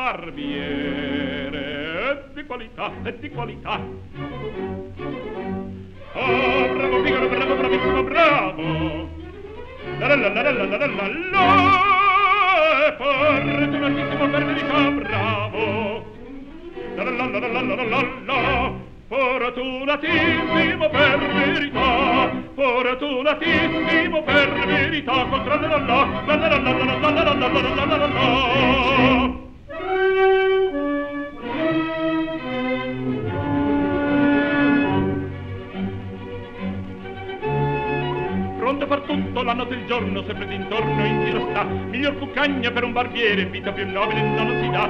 Barbiere la la la la la la la por di un altissimo verde di la la la la la la la la la fortunatissimo per verità fortunatissimo per verità col grande la la la la la la la la la la la la la la vita più nobile non si dà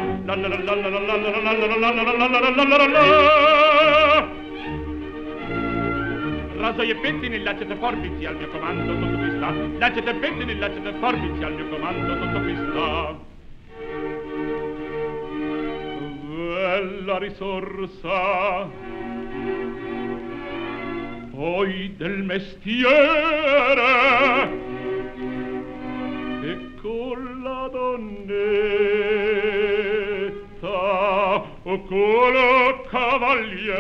raso e pettini laccete forbici al mio comando tutto qui sta laccete pettini laccete forbici al mio comando tutto qui sta bella risorsa voi del mestiere e con la donnetta o col cavaliere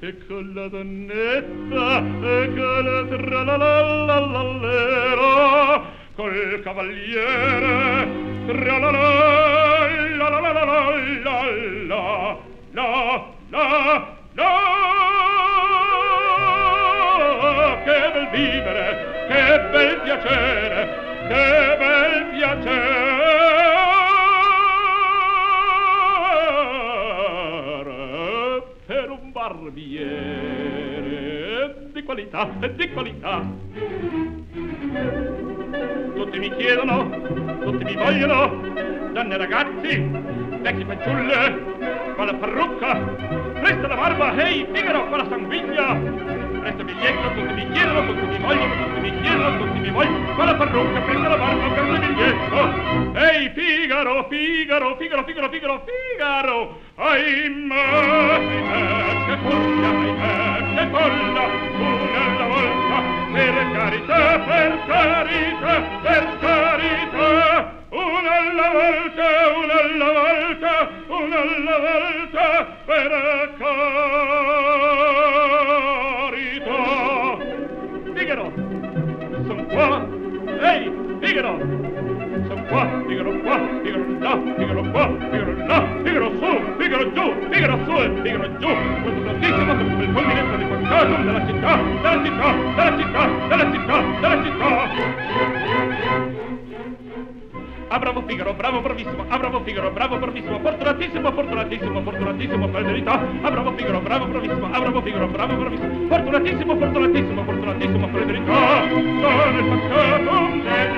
e con la donnetta e con la tralalallallera col cavaliere tralalallallallalla la la la che bel vivere che bel piacere, che bel piacere per un barbiere di qualità, di qualità. Tutti mi chiedono, tutti mi vogliono, donne e ragazzi, vecchi fanciulle, con la parrucca, presta la barba, ehi, hey, figaro, con la sanguiglia, presta biglietto, tutti mi chiedono, tutti mi vogliono, tutti mi chiedono, tutti mi vogliono, ma la parrucca prende la barba, prende il biglietto. Ehi, Figaro, Figaro, Figaro, Figaro, Figaro, Figaro, ahimè, ahimè, che foglia, ahimè, che folla, una alla volta, per carità, per carità, per carità, una alla volta, una alla volta, volta o volta per carità. Figaro son qua. Ehi Figaro son qua Figaro qua Figaro là Figaro qua Figaro là Figaro su Figaro giù Figaro su e Figaro giù. Questo grandissimo il continente di Fantasum della città della città della città della città della città. Ah, bravo Figaro, bravo, bravissimo. Ah, bravo Figaro, bravo, bravissimo. Fortunatissimo, fortunatissimo, fortunatissimo, verità. Ah, bravo Figaro, bravo, bravissimo. Ah, bravo Figaro, bravo, bravissimo. Fortunatissimo, fortunatissimo, fortunatissimo, verità. Sono il fantasma